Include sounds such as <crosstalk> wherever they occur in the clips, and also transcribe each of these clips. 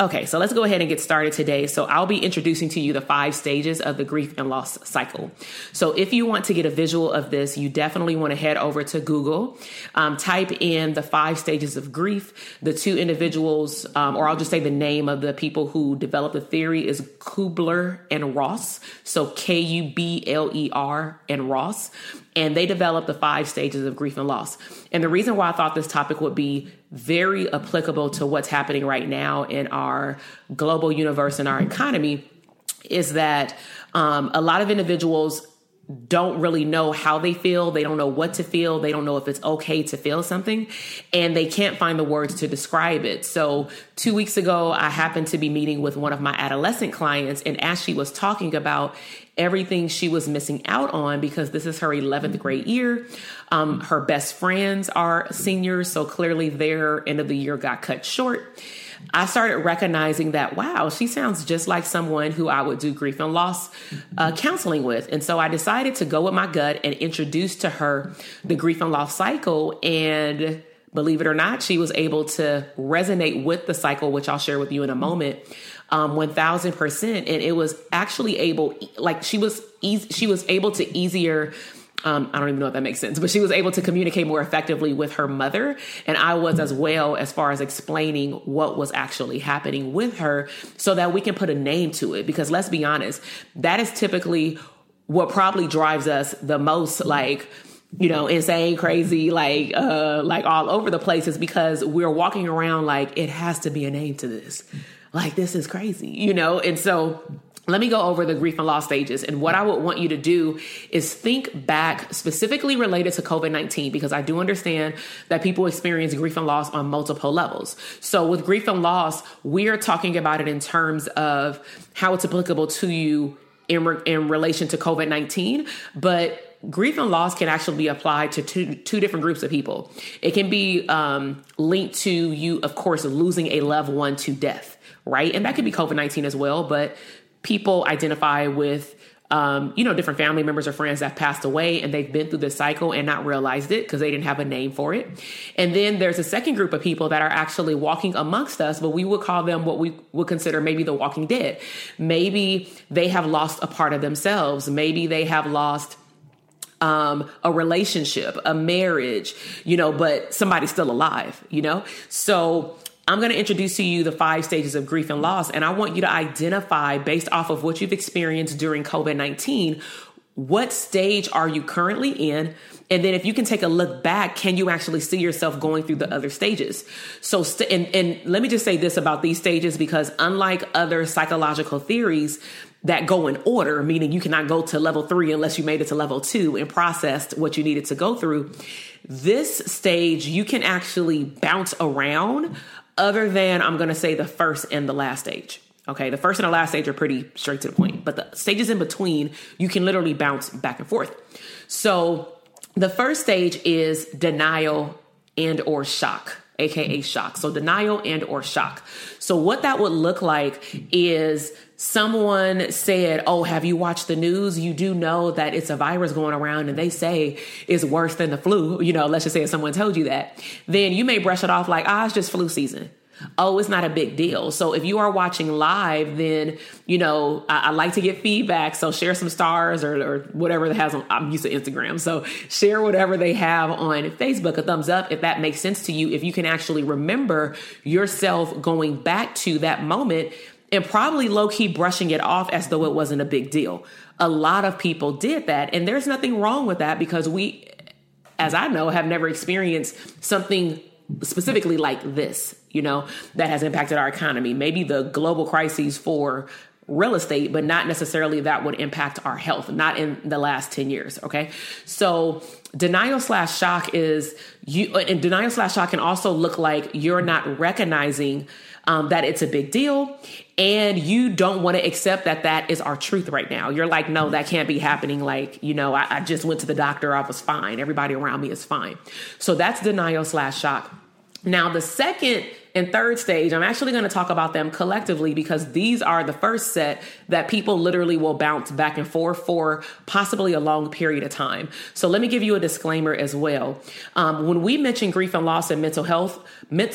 Okay, so let's go ahead and get started today. So, I'll be introducing to you the five stages of the grief and loss cycle. So, if you want to get a visual of this, you definitely want to head over to Google, um, type in the five stages of grief. The two individuals, um, or I'll just say the name of the people who developed the theory, is Kubler and Ross. So, K U B L E R and Ross and they developed the five stages of grief and loss. And the reason why I thought this topic would be very applicable to what's happening right now in our global universe and our economy is that um, a lot of individuals don't really know how they feel. They don't know what to feel. They don't know if it's okay to feel something. And they can't find the words to describe it. So, two weeks ago, I happened to be meeting with one of my adolescent clients. And as she was talking about everything she was missing out on, because this is her 11th grade year, um, her best friends are seniors. So, clearly, their end of the year got cut short. I started recognizing that, wow, she sounds just like someone who I would do grief and loss uh, counseling with. And so I decided to go with my gut and introduce to her the grief and loss cycle. And believe it or not, she was able to resonate with the cycle, which I'll share with you in a moment. Um, 1000% and it was actually able like she was easy she was able to easier um, I don't even know if that makes sense, but she was able to communicate more effectively with her mother. And I was as well as far as explaining what was actually happening with her so that we can put a name to it. Because let's be honest, that is typically what probably drives us the most like, you know, insane, crazy, like, uh, like all over the place is because we're walking around like it has to be a name to this. Like, this is crazy, you know? And so, let me go over the grief and loss stages. And what I would want you to do is think back specifically related to COVID 19, because I do understand that people experience grief and loss on multiple levels. So, with grief and loss, we are talking about it in terms of how it's applicable to you in, re- in relation to COVID 19. But grief and loss can actually be applied to two, two different groups of people. It can be um, linked to you, of course, losing a loved one to death, right? And that could be COVID 19 as well. But people identify with um, you know, different family members or friends that passed away and they've been through this cycle and not realized it because they didn't have a name for it. And then there's a second group of people that are actually walking amongst us, but we would call them what we would consider maybe the walking dead. Maybe they have lost a part of themselves. Maybe they have lost um, a relationship, a marriage, you know, but somebody's still alive, you know? So I'm going to introduce to you the five stages of grief and loss. And I want you to identify, based off of what you've experienced during COVID 19, what stage are you currently in? And then if you can take a look back, can you actually see yourself going through the other stages? So, st- and, and let me just say this about these stages because unlike other psychological theories, that go in order, meaning you cannot go to level three unless you made it to level two and processed what you needed to go through. This stage, you can actually bounce around, other than I'm going to say the first and the last stage. Okay, the first and the last stage are pretty straight to the point, but the stages in between, you can literally bounce back and forth. So the first stage is denial and or shock aka shock. So denial and or shock. So what that would look like is someone said, "Oh, have you watched the news? You do know that it's a virus going around and they say it's worse than the flu." You know, let's just say someone told you that. Then you may brush it off like, "Ah, it's just flu season." Oh, it's not a big deal. So if you are watching live, then, you know, I, I like to get feedback. So share some stars or, or whatever that has on, I'm used to Instagram. So share whatever they have on Facebook, a thumbs up if that makes sense to you. If you can actually remember yourself going back to that moment and probably low key brushing it off as though it wasn't a big deal. A lot of people did that. And there's nothing wrong with that because we, as I know, have never experienced something specifically like this, you know, that has impacted our economy. Maybe the global crises for real estate, but not necessarily that would impact our health, not in the last 10 years. Okay. So denial slash shock is you, and denial slash shock can also look like you're not recognizing um, that it's a big deal and you don't want to accept that that is our truth right now. You're like, no, that can't be happening. Like, you know, I, I just went to the doctor, I was fine. Everybody around me is fine. So that's denial slash shock. Now, the second and third stage, I'm actually going to talk about them collectively because these are the first set that people literally will bounce back and forth for possibly a long period of time. So, let me give you a disclaimer as well. Um, when we mention grief and loss and mental health,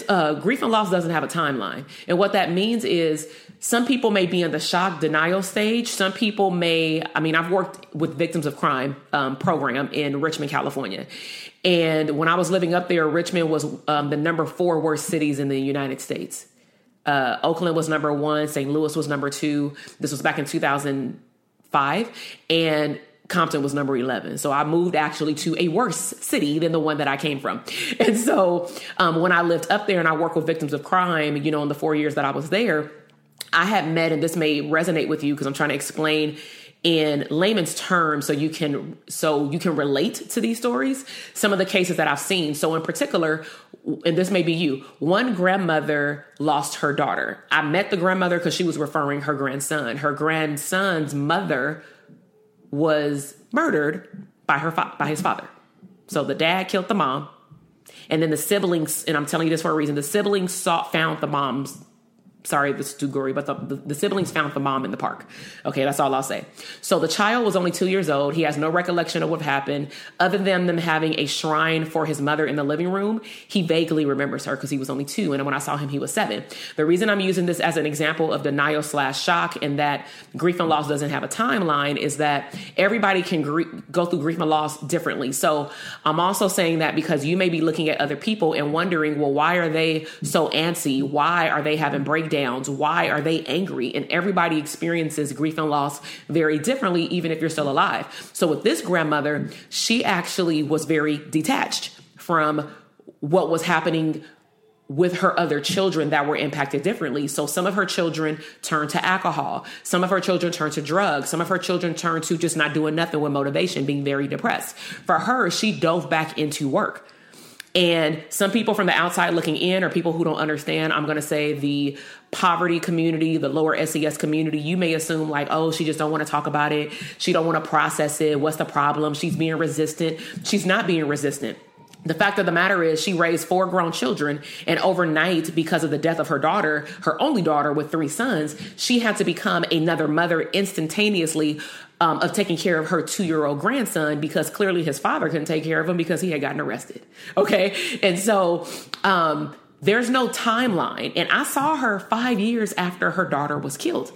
uh, grief and loss doesn't have a timeline. And what that means is some people may be in the shock denial stage. Some people may, I mean, I've worked with victims of crime um, program in Richmond, California. And when I was living up there, Richmond was um, the number four worst cities in the United States. Uh, Oakland was number one, St. Louis was number two. This was back in 2005. And Compton was number 11. So I moved actually to a worse city than the one that I came from. <laughs> And so um, when I lived up there and I worked with victims of crime, you know, in the four years that I was there, I have met, and this may resonate with you because I'm trying to explain in layman's terms so you can so you can relate to these stories some of the cases that i've seen. So in particular and this may be you one grandmother lost her daughter. I met the grandmother because she was referring her grandson. Her grandson's mother was murdered by her fa- by his father. So the dad killed the mom and then the siblings and i'm telling you this for a reason the siblings sought found the mom's sorry, this is too gory, but the, the, siblings found the mom in the park. Okay, that's all I'll say. So the child was only two years old. He has no recollection of what happened, other than them having a shrine for his mother in the living room. He vaguely remembers her because he was only two, and when I saw him, he was seven. The reason I'm using this as an example of denial slash shock and that grief and loss doesn't have a timeline is that everybody can gr- go through grief and loss differently. So I'm also saying that because you may be looking at other people and wondering, well, why are they so antsy? Why are they having breakdowns? Why are they angry? And everybody experiences grief and loss very differently, even if you're still alive. So with this grandmother, she actually was very detached from what was happening with her other children that were impacted differently. So some of her children turned to alcohol. Some of her children turned to drugs. Some of her children turned to just not doing nothing with motivation, being very depressed. For her, she dove back into work. And some people from the outside looking in, or people who don't understand, I'm going to say the poverty community, the lower SES community, you may assume like, oh, she just don't want to talk about it. She don't want to process it. What's the problem? She's being resistant. She's not being resistant. The fact of the matter is, she raised four grown children, and overnight, because of the death of her daughter, her only daughter with three sons, she had to become another mother instantaneously um, of taking care of her two year old grandson because clearly his father couldn't take care of him because he had gotten arrested. <laughs> Okay. And so, um, there's no timeline. And I saw her five years after her daughter was killed.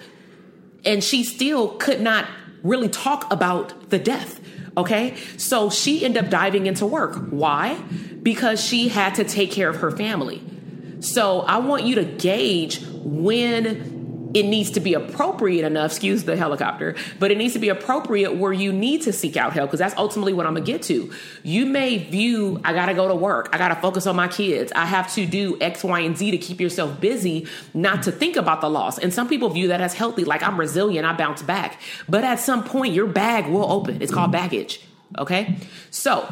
And she still could not really talk about the death. Okay. So she ended up diving into work. Why? Because she had to take care of her family. So I want you to gauge when it needs to be appropriate enough, excuse the helicopter, but it needs to be appropriate where you need to seek out help because that's ultimately what I'm gonna get to. You may view, I gotta go to work, I gotta focus on my kids, I have to do X, Y, and Z to keep yourself busy, not to think about the loss. And some people view that as healthy, like I'm resilient, I bounce back. But at some point, your bag will open. It's called baggage. Okay? So,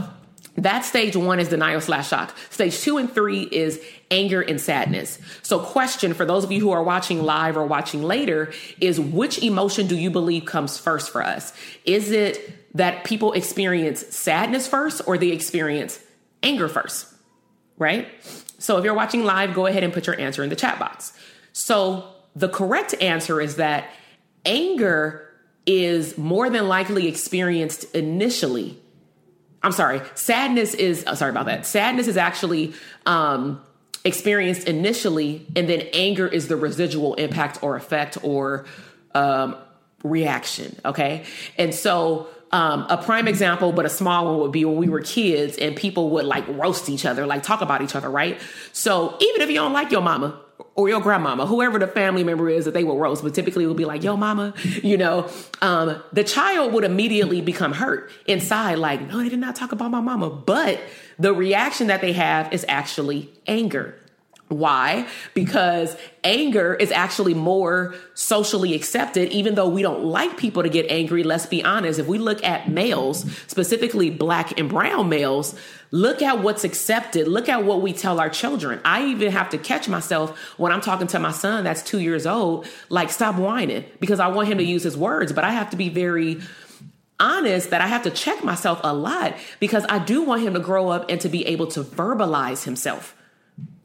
that stage one is denial slash shock. Stage two and three is anger and sadness. So, question for those of you who are watching live or watching later is which emotion do you believe comes first for us? Is it that people experience sadness first or they experience anger first? Right? So, if you're watching live, go ahead and put your answer in the chat box. So, the correct answer is that anger is more than likely experienced initially I'm sorry, sadness is, oh, sorry about that. Sadness is actually um, experienced initially, and then anger is the residual impact or effect or um, reaction. Okay. And so, um, a prime example, but a small one would be when we were kids and people would like roast each other, like talk about each other, right? So even if you don't like your mama, or your grandmama, whoever the family member is that they will roast, but typically it would be like, yo, mama, you know, um, the child would immediately become hurt inside, like, no, they did not talk about my mama. But the reaction that they have is actually anger. Why? Because anger is actually more socially accepted, even though we don't like people to get angry. Let's be honest. If we look at males, specifically black and brown males, look at what's accepted. Look at what we tell our children. I even have to catch myself when I'm talking to my son that's two years old, like, stop whining because I want him to use his words, but I have to be very honest that I have to check myself a lot because I do want him to grow up and to be able to verbalize himself.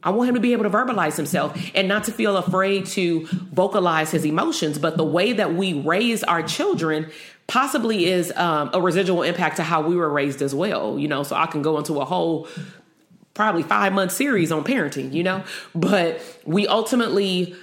I want him to be able to verbalize himself and not to feel afraid to vocalize his emotions. But the way that we raise our children possibly is um, a residual impact to how we were raised as well. You know, so I can go into a whole probably five month series on parenting, you know, but we ultimately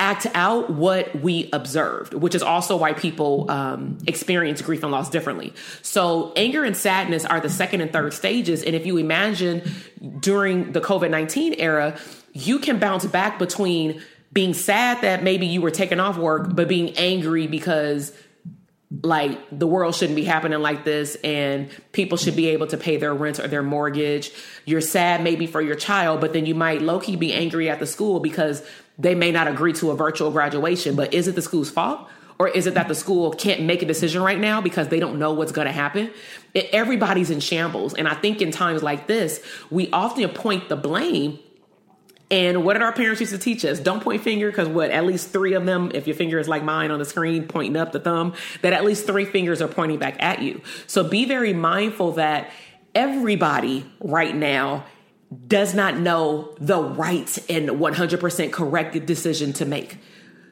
act out what we observed, which is also why people um, experience grief and loss differently. So, anger and sadness are the second and third stages. And if you imagine during the COVID 19 era, you can bounce back between being sad that maybe you were taken off work, but being angry because like the world shouldn't be happening like this and people should be able to pay their rent or their mortgage. You're sad maybe for your child, but then you might low key be angry at the school because they may not agree to a virtual graduation, but is it the school's fault? Or is it that the school can't make a decision right now because they don't know what's to happen? It, everybody's in shambles. And I think in times like this, we often point the blame. And what did our parents used to teach us? Don't point finger because what? At least three of them, if your finger is like mine on the screen, pointing up the thumb, that at least three fingers are pointing back at you. So be very mindful that everybody right now does not know the right and 100% correct decision to make.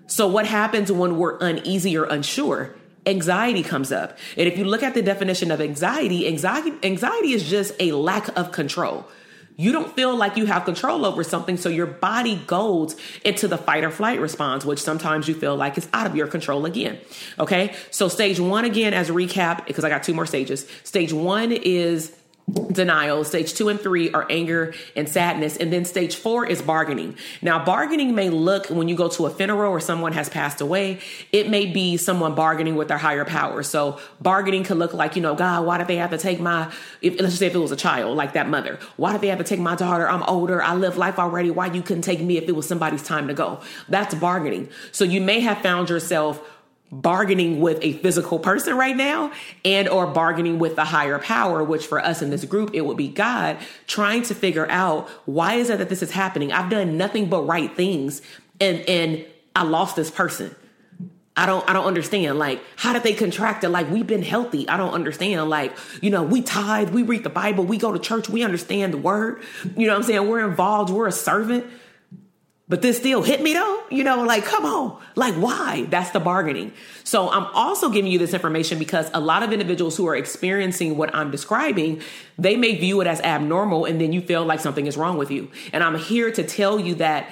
So, what happens when we're uneasy or unsure? Anxiety comes up. And if you look at the definition of anxiety, anxiety, anxiety is just a lack of control. You don't feel like you have control over something, so your body goes into the fight or flight response, which sometimes you feel like is out of your control again. Okay, so stage one again, as a recap, because I got two more stages. Stage one is denial. Stage two and three are anger and sadness. And then stage four is bargaining. Now, bargaining may look when you go to a funeral or someone has passed away, it may be someone bargaining with their higher power. So bargaining could look like, you know, God, why did they have to take my, if, let's just say if it was a child, like that mother, why did they have to take my daughter? I'm older. I live life already. Why you couldn't take me if it was somebody's time to go? That's bargaining. So you may have found yourself bargaining with a physical person right now and or bargaining with the higher power which for us in this group it would be god trying to figure out why is it that this is happening i've done nothing but right things and and i lost this person I don't I don't understand. Like, how did they contract it? Like, we've been healthy. I don't understand. Like, you know, we tithe, we read the Bible, we go to church, we understand the word. You know what I'm saying? We're involved, we're a servant. But this deal hit me though, you know, like, come on, like, why? That's the bargaining. So I'm also giving you this information because a lot of individuals who are experiencing what I'm describing, they may view it as abnormal and then you feel like something is wrong with you. And I'm here to tell you that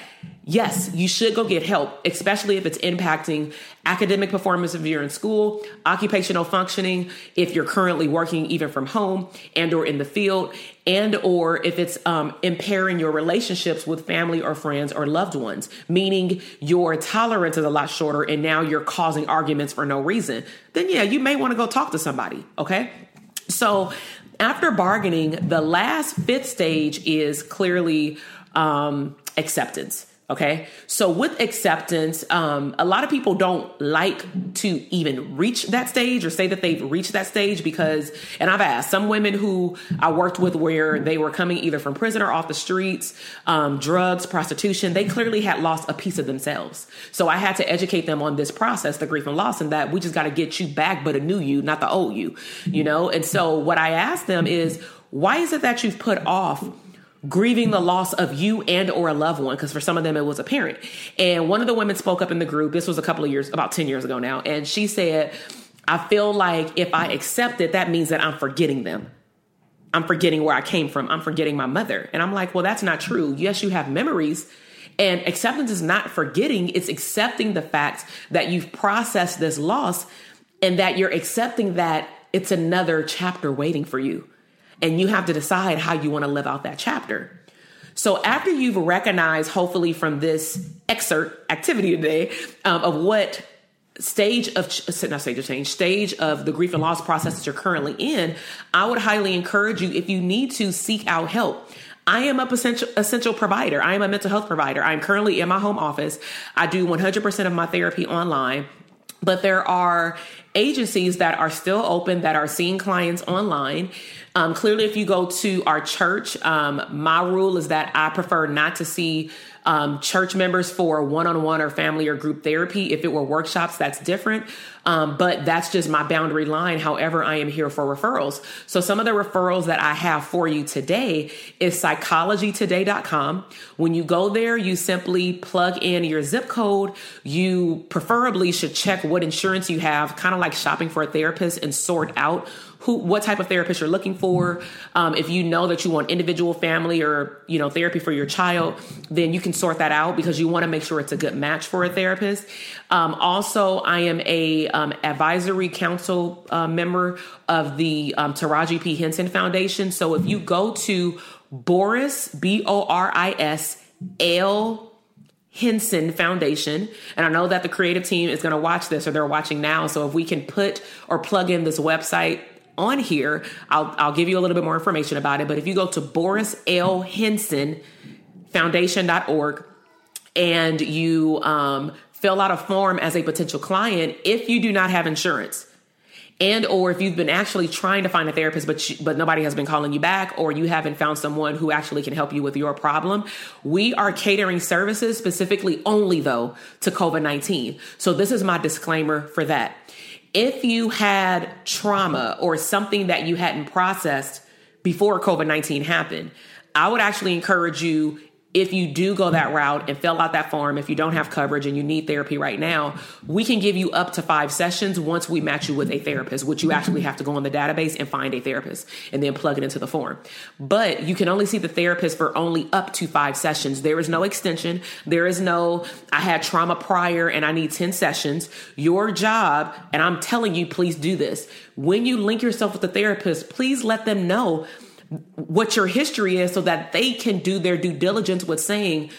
yes, you should go get help, especially if it's impacting academic performance if you're in school, occupational functioning if you're currently working even from home and or in the field, and or if it's um, impairing your relationships with family or friends or loved ones, meaning your tolerance is a lot shorter and now you're causing arguments for no reason, then yeah, you may want to go talk to somebody, okay? So after bargaining, the last fifth stage is clearly um, acceptance. Okay. So with acceptance, um, a lot of people don't like to even reach that stage or say that they've reached that stage because, and I've asked some women who I worked with where they were coming either from prison or off the streets, um, drugs, prostitution, they clearly had lost a piece of themselves. So I had to educate them on this process, the grief and loss, and that we just got to get you back, but a new you, not the old you, you know? And so what I asked them is, why is it that you've put off grieving the loss of you and or a loved one because for some of them it was a parent and one of the women spoke up in the group. This was a couple of years about 10 years ago now. And she said i feel like if i accept it that means that i'm forgetting them. I'm forgetting where i came from. I'm forgetting my mother. And i'm like well that's not true. Yes you have memories and acceptance is not forgetting. It's accepting the fact that you've processed this loss and that you're accepting that it's another chapter waiting for you and you have to decide how you want to live out that chapter. So after you've recognized, hopefully from this excerpt activity today, um, of what stage of not stage of change stage of the grief and loss process that you're currently in i would highly encourage you if you need to seek out help I am a essential, essential provider. I am a mental health provider. I'm currently in my home office. I do 100% of my therapy online, but there are agencies that are still open that are seeing clients online. Um, clearly, if you go to our church, um, my rule is that I prefer not to see um, church members for one on one or family or group therapy. If it were workshops, that's different. Um, but that's just my boundary line. However, I am here for referrals. So some of the referrals that I have for you today is psychologytoday.com. When you go there, you simply plug in your zip code. You preferably should check what insurance you have, kind of like shopping for a therapist and sort out who what type of therapist you're looking for. Um, if you know that you want individual family or you know therapy for your child, then you can sort that out because you want to make sure it's a good match for a therapist. Um, also, I am a um, advisory council uh, member of the um, Taraji P Henson Foundation. So if you go to Boris B O R I S L Henson Foundation. And I know that the creative team is going to watch this or they're watching now. So if we can put or plug in this website on here, I'll, I'll give you a little bit more information about it. But if you go to Boris L. Henson Foundation.org and you um, fill out a form as a potential client, if you do not have insurance, and or if you've been actually trying to find a therapist but but nobody has been calling you back or you haven't found someone who actually can help you with your problem we are catering services specifically only though to covid-19 so this is my disclaimer for that if you had trauma or something that you hadn't processed before COVID 19 happened, I would actually encourage you if you do go that route and fill out that form, if you don't have coverage and you need therapy right now, we can give you up to five sessions once we match you with a therapist, which you actually have to go on the database and find a therapist and then plug it into the form. But you can only see the therapist for only up to five sessions. There is no extension. There is no, I had trauma prior and I need 10 sessions. Your job, and I'm telling you, please do this. When you link yourself with the therapist, please let them know what your history is so that they can do their due diligence with saying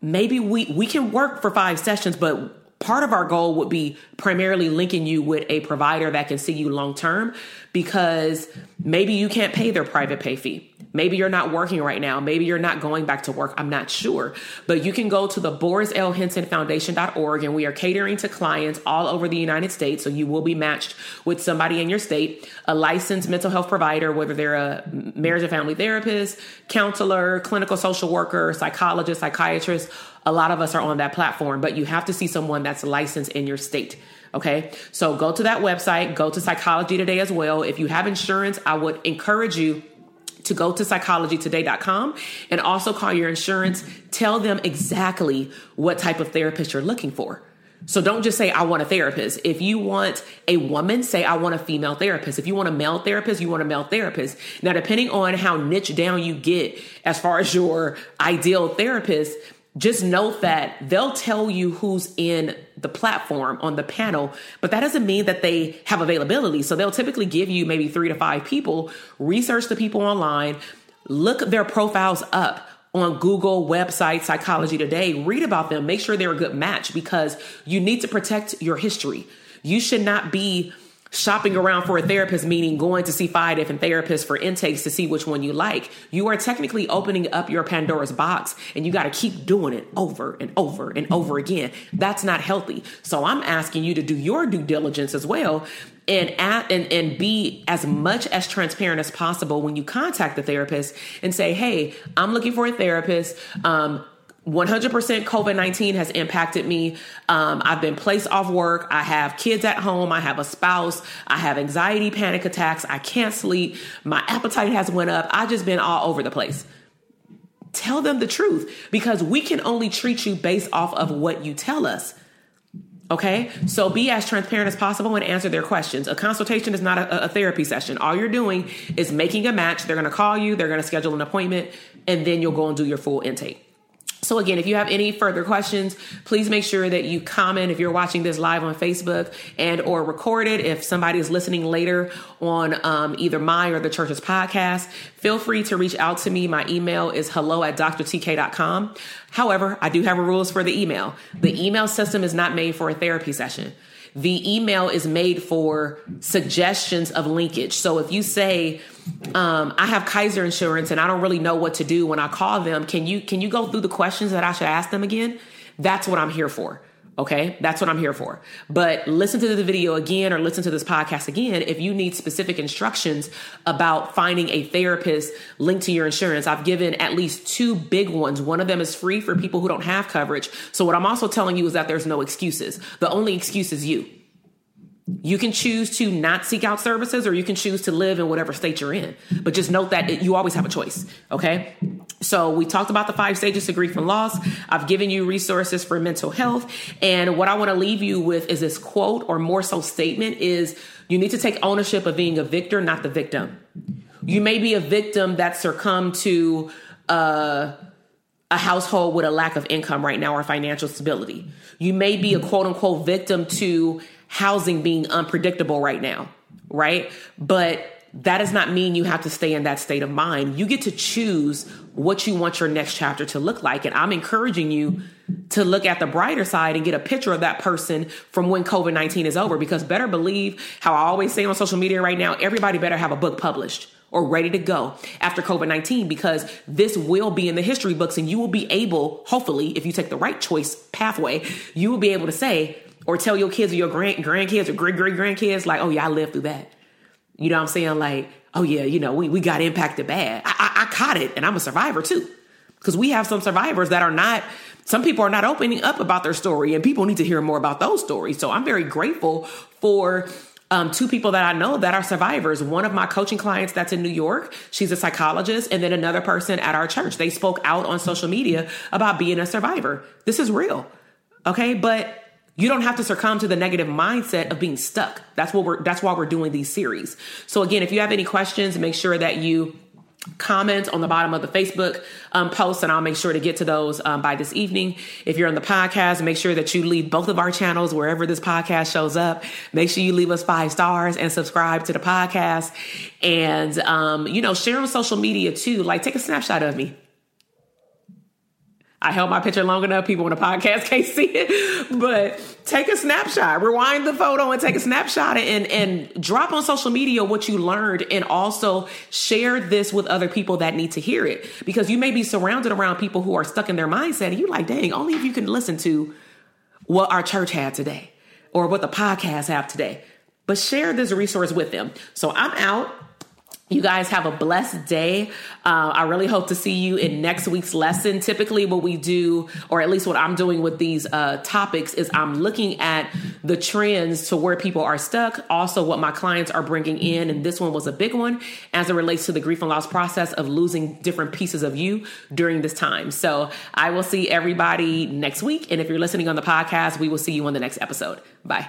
maybe we we can work for five sessions but part of our goal would be primarily linking you with a provider that can see you long term because maybe you can't pay their private pay fee. Maybe you're not working right now. Maybe you're not going back to work. I'm not sure. But you can go to the Boris L. Henson Foundation.org and we are catering to clients all over the United States. So you will be matched with somebody in your state, a licensed mental health provider, whether they're a marriage and family therapist, counselor, clinical social worker, psychologist, psychiatrist a lot of us are on that platform, but you have to see someone that's licensed in your state. Okay. So go to that website, go to Psychology Today as well. If you have insurance, I would encourage you to go to psychologytoday.com and also call your insurance. Tell them exactly what type of therapist you're looking for. So don't just say, I want a therapist. If you want a woman, say, I want a female therapist. If you want a male therapist, you want a male therapist. Now, depending on how niche down you get as far as your ideal therapist, just note that they'll tell you who's in the platform on the panel, but that doesn't mean that they have availability. So they'll typically give you maybe three to five people, research the people online, look their profiles up on Google website Psychology Today, read about them, make sure they're a good match because you need to protect your history. You should not be shopping around for a therapist, meaning going to see five different therapists for intakes to see which one you like. You are technically opening up your Pandora's box and you got to keep doing it over and over and over again. That's not healthy. So I'm asking you to do your due diligence as well and at, and and be as much as transparent as possible when you contact the therapist and say, "Hey, I'm looking for a therapist. Um, 100% COVID 19 has impacted me. Um, I've been placed off work. I have kids at home. I have a spouse. I have anxiety, panic attacks. I can't sleep. My appetite has went up. I've just been all over the place. Tell them the truth because we can only treat you based off of what you tell us. Okay, so be as transparent as possible and answer their questions. A consultation is not a, a therapy session. All you're doing is making a match. They're going to call you, they're going to schedule an appointment, and then you'll go and do your full intake. So again, if you have any further questions, please make sure that you comment if you're watching this live on Facebook and or record it. If somebody is listening later on um, either my or the church's podcast, feel free to reach out to me. My email is hello at drtk.com. However, I do have rules for the email. The email system is not made for a therapy session the email is made for suggestions of linkage. So if you say, um, I have Kaiser insurance and I don't really know what to do when I call them, can you can you go through the questions that I should ask them again? That's what I'm here for. Okay, that's what I'm here for. But listen to the video again or listen to this podcast again if you need specific instructions about finding a therapist linked to your insurance. I've given at least two big ones. One of them is free for people who don't have coverage. So, what I'm also telling you is that there's no excuses. The only excuse is you. You can choose to not seek out services or you can choose to live in whatever state you're in. But just note that it, you always have a choice. Okay. So we talked about the five stages to grief and loss. I've given you resources for mental health. And what I want to leave you with is this quote or more so statement is you need to take ownership of being a victor, not the victim. You may be a victim that succumbed to, uh, a household with a lack of income right now or financial stability. You may be a quote unquote victim to housing being unpredictable right now, right? But that does not mean you have to stay in that state of mind. You get to choose what you want your next chapter to look like. And I'm encouraging you to look at the brighter side and get a picture of that person from when COVID 19 is over. Because better believe how I always say on social media right now, everybody better have a book published or ready to go after COVID 19 because this will be in the history books and you will be able, hopefully, if you take the right choice pathway, you will be able to say, or tell your kids or your grand grandkids or great great grandkids like, oh yeah, I lived through that. You know what I'm saying? Like, oh yeah, you know, we, we got impacted bad. I, I, I caught it and I'm a survivor too. Because we have some survivors that are not, some people are not opening up about their story and people need to hear more about those stories. So I'm very grateful for um, two people that I know that are survivors. One of my coaching clients that's in New York, she's a psychologist, and then another person at our church. They spoke out on social media about being a survivor. This is real. Okay. But you don't have to succumb to the negative mindset of being stuck. That's what we're that's why we're doing these series. So again, if you have any questions, make sure that you comment on the bottom of the Facebook um, post, and I'll make sure to get to those um, by this evening. If you're on the podcast, make sure that you leave both of our channels wherever this podcast shows up. Make sure you leave us five stars and subscribe to the podcast. And, um, you know, share on social media too. Like, take a snapshot of me. I held my picture long enough. People on the podcast <laughs> can't see it, but take a snapshot, rewind the photo and take a snapshot and, and drop on social media what you learned and also share this with other people that need to hear it because you may be surrounded around people who are stuck in their mindset and you're like, dang, only if you can listen to what our church had today or what the podcast have today. But share this resource with them. So I'm out. You guys have a blessed day. Uh, I really hope to see you in next week's lesson. Typically, what we do, or at least what I'm doing with these uh, topics, is I'm looking at the trends to where people are stuck, also what my clients are bringing in. And this one was a big one as it relates to the grief and loss process of losing different pieces of you during this time. So I will see everybody next week. And if you're listening on the podcast, we will see you on the next episode. Bye.